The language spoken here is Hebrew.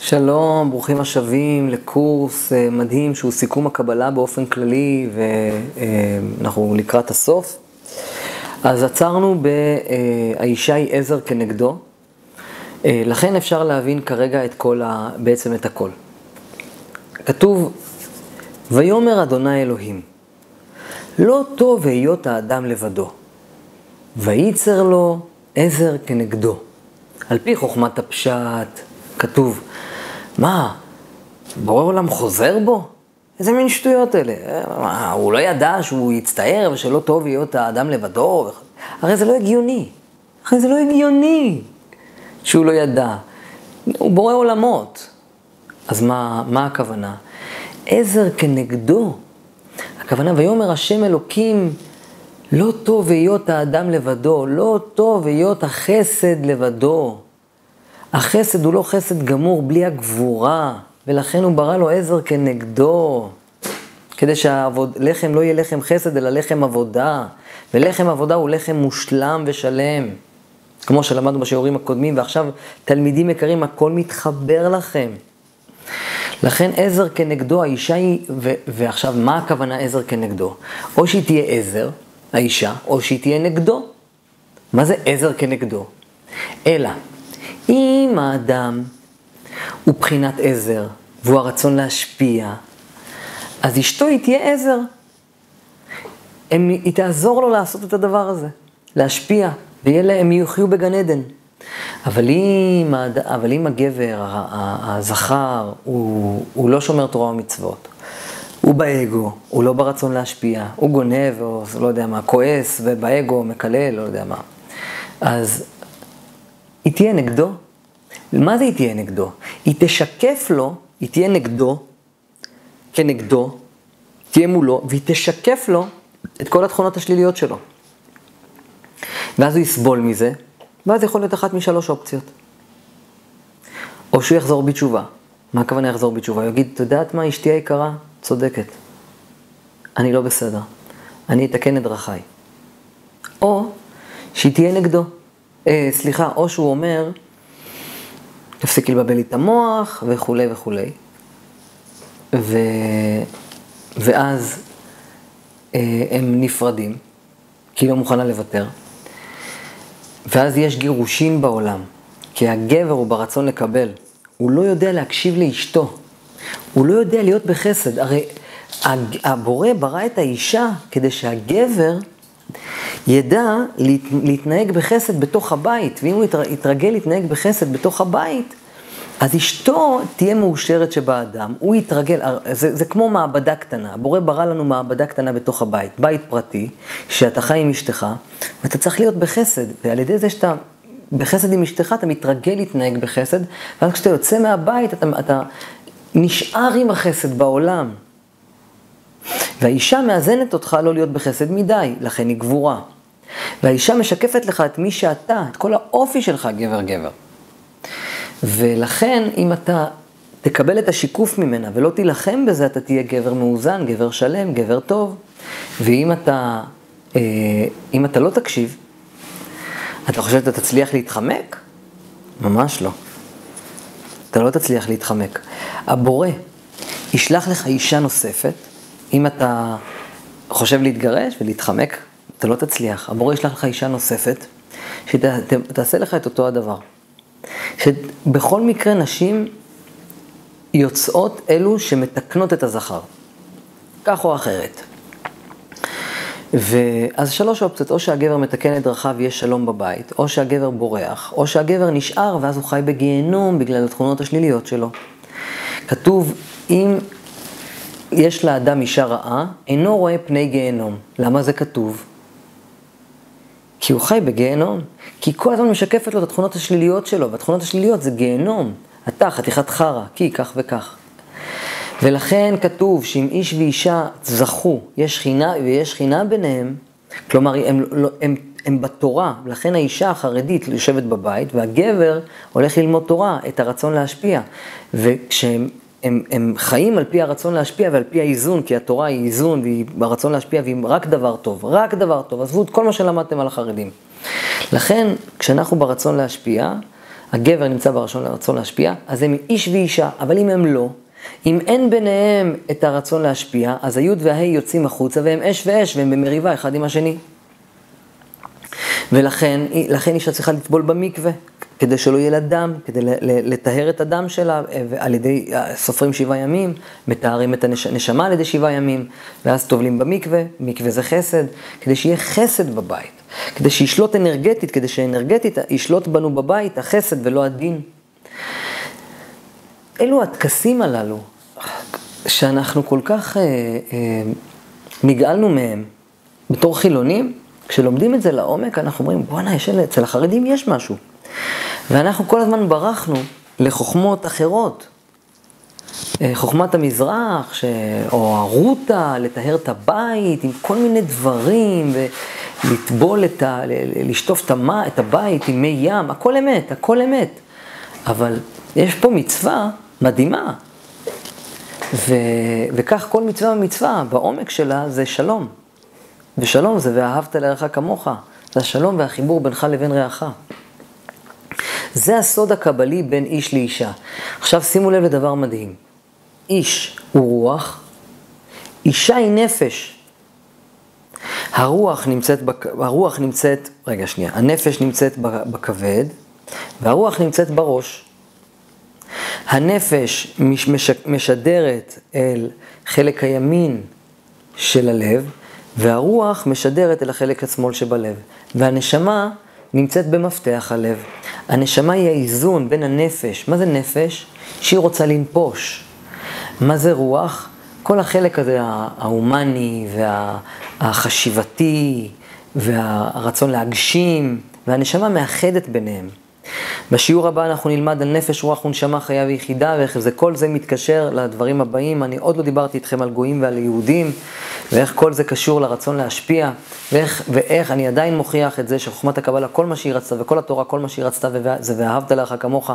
שלום, ברוכים השבים לקורס אה, מדהים שהוא סיכום הקבלה באופן כללי ואנחנו לקראת הסוף. אז עצרנו ב"האישה היא עזר כנגדו", אה, לכן אפשר להבין כרגע את כל ה... בעצם את הכל. כתוב, ויאמר אדוני אלוהים, לא טוב היות האדם לבדו, וייצר לו עזר כנגדו. על פי חוכמת הפשט, כתוב, מה, בורא עולם חוזר בו? איזה מין שטויות אלה? מה, הוא לא ידע שהוא יצטער ושלא טוב להיות האדם לבדו? הרי זה לא הגיוני. הרי זה לא הגיוני שהוא לא ידע. הוא בורא עולמות. אז מה, מה הכוונה? עזר כנגדו. הכוונה, ויאמר השם אלוקים, לא טוב היות האדם לבדו, לא טוב היות החסד לבדו. החסד הוא לא חסד גמור בלי הגבורה, ולכן הוא ברא לו עזר כנגדו, כדי שהלחם לא יהיה לחם חסד, אלא לחם עבודה, ולחם עבודה הוא לחם מושלם ושלם. כמו שלמדנו בשיעורים הקודמים, ועכשיו תלמידים יקרים, הכל מתחבר לכם. לכן עזר כנגדו, האישה היא, ו, ועכשיו מה הכוונה עזר כנגדו? או שהיא תהיה עזר, האישה, או שהיא תהיה נגדו. מה זה עזר כנגדו? אלא, אם האדם הוא בחינת עזר, והוא הרצון להשפיע, אז אשתו היא תהיה עזר. הם, היא תעזור לו לעשות את הדבר הזה, להשפיע, והם יחיו בגן עדן. אבל אם, אבל אם הגבר, הזכר, הוא, הוא לא שומר תורה ומצוות, הוא באגו, הוא לא ברצון להשפיע, הוא גונב, או לא יודע מה, כועס, ובאגו מקלל, לא יודע מה. אז היא תהיה נגדו. מה זה היא תהיה נגדו? היא תשקף לו, היא תהיה נגדו, כנגדו, תהיה מולו, והיא תשקף לו את כל התכונות השליליות שלו. ואז הוא יסבול מזה, ואז יכול להיות אחת משלוש אופציות. או שהוא יחזור בתשובה. מה הכוונה יחזור בתשובה? הוא יגיד, את יודעת מה, אשתי היקרה צודקת. אני לא בסדר. אני אתקן את דרכיי. או שהיא תהיה נגדו. אה, סליחה, או שהוא אומר, תפסיקי לבלבל לי את המוח וכולי וכולי. ו... ואז אה, הם נפרדים, כי היא לא מוכנה לוותר. ואז יש גירושים בעולם, כי הגבר הוא ברצון לקבל. הוא לא יודע להקשיב לאשתו. הוא לא יודע להיות בחסד. הרי הבורא ברא את האישה כדי שהגבר ידע להתנהג בחסד בתוך הבית, ואם הוא יתרגל להתנהג בחסד בתוך הבית, אז אשתו תהיה מאושרת שבאדם, הוא יתרגל, זה, זה כמו מעבדה קטנה, הבורא ברא לנו מעבדה קטנה בתוך הבית, בית פרטי, שאתה חי עם אשתך, ואתה צריך להיות בחסד, ועל ידי זה שאתה בחסד עם אשתך, אתה מתרגל להתנהג בחסד, ואז כשאתה יוצא מהבית, אתה, אתה נשאר עם החסד בעולם. והאישה מאזנת אותך לא להיות בחסד מדי, לכן היא גבורה. והאישה משקפת לך את מי שאתה, את כל האופי שלך גבר-גבר. ולכן, אם אתה תקבל את השיקוף ממנה ולא תילחם בזה, אתה תהיה גבר מאוזן, גבר שלם, גבר טוב. ואם אתה, אה, אם אתה לא תקשיב, אתה חושב שאתה תצליח להתחמק? ממש לא. אתה לא תצליח להתחמק. הבורא ישלח לך אישה נוספת, אם אתה חושב להתגרש ולהתחמק, אתה לא תצליח. הבורא ישלח לך אישה נוספת, שתעשה לך את אותו הדבר. שבכל מקרה נשים יוצאות אלו שמתקנות את הזכר, כך או אחרת. ואז שלוש אופציות, או שהגבר מתקן את דרכיו ויש שלום בבית, או שהגבר בורח, או שהגבר נשאר ואז הוא חי בגיהנום בגלל התכונות השליליות שלו. כתוב, אם יש לאדם אישה רעה, אינו רואה פני גיהנום. למה זה כתוב? כי הוא חי בגיהנום. כי כל הזמן משקפת לו את התכונות השליליות שלו, והתכונות השליליות זה גיהנום. אתה חתיכת חרא, כי כך וכך. ולכן כתוב שאם איש ואישה זכו, יש שכינה ויש שכינה ביניהם, כלומר הם, הם, הם, הם בתורה, לכן האישה החרדית יושבת בבית, והגבר הולך ללמוד תורה, את הרצון להשפיע. וכשהם הם, הם חיים על פי הרצון להשפיע ועל פי האיזון, כי התורה היא איזון והיא ברצון להשפיע והיא רק דבר טוב, רק דבר טוב. עזבו את כל מה שלמדתם על החרדים. לכן, כשאנחנו ברצון להשפיע, הגבר נמצא ברצון להשפיע, אז הם איש ואישה, אבל אם הם לא, אם אין ביניהם את הרצון להשפיע, אז היוד וההי יוצאים החוצה והם אש ואש והם במריבה אחד עם השני. ולכן לכן אישה צריכה לטבול במקווה, כדי שלא יהיה לה דם, כדי לטהר את הדם שלה, על ידי, סופרים שבעה ימים, מתארים את הנשמה על ידי שבעה ימים, ואז טובלים במקווה, מקווה זה חסד, כדי שיהיה חסד בבית, כדי שישלוט אנרגטית, כדי שאנרגטית ישלוט בנו בבית, החסד ולא הדין. אלו הטקסים הללו, שאנחנו כל כך אה, אה, נגאלנו מהם בתור חילונים, כשלומדים את זה לעומק, אנחנו אומרים, בואנה, אצל החרדים יש משהו. ואנחנו כל הזמן ברחנו לחוכמות אחרות. אה, חוכמת המזרח, ש... או הרוטה, לטהר את הבית עם כל מיני דברים, ולטבול את ה... לשטוף את, הם... את הבית עם מי ים, הכל אמת, הכל אמת. אבל יש פה מצווה מדהימה. ו... וכך כל מצווה ומצווה, בעומק שלה זה שלום. ושלום זה ואהבת לרעך כמוך, זה השלום והחיבור בינך לבין רעך. זה הסוד הקבלי בין איש לאישה. עכשיו שימו לב לדבר מדהים. איש הוא רוח, אישה היא נפש. הרוח נמצאת, בק... הרוח נמצאת, רגע שנייה, הנפש נמצאת בכבד והרוח נמצאת בראש. הנפש מש... משדרת אל חלק הימין של הלב, והרוח משדרת אל החלק השמאל שבלב. והנשמה נמצאת במפתח הלב. הנשמה היא האיזון בין הנפש. מה זה נפש? שהיא רוצה לנפוש. מה זה רוח? כל החלק הזה ההומני והחשיבתי והרצון להגשים, והנשמה מאחדת ביניהם. בשיעור הבא אנחנו נלמד על נפש, רוח ונשמה חיה ויחידה, ואיך זה, כל זה מתקשר לדברים הבאים. אני עוד לא דיברתי איתכם על גויים ועל יהודים, ואיך כל זה קשור לרצון להשפיע, ואיך, ואיך אני עדיין מוכיח את זה שחוכמת הקבלה, כל מה שהיא רצתה, וכל התורה, כל מה שהיא רצתה, זה ואהבת לך כמוך,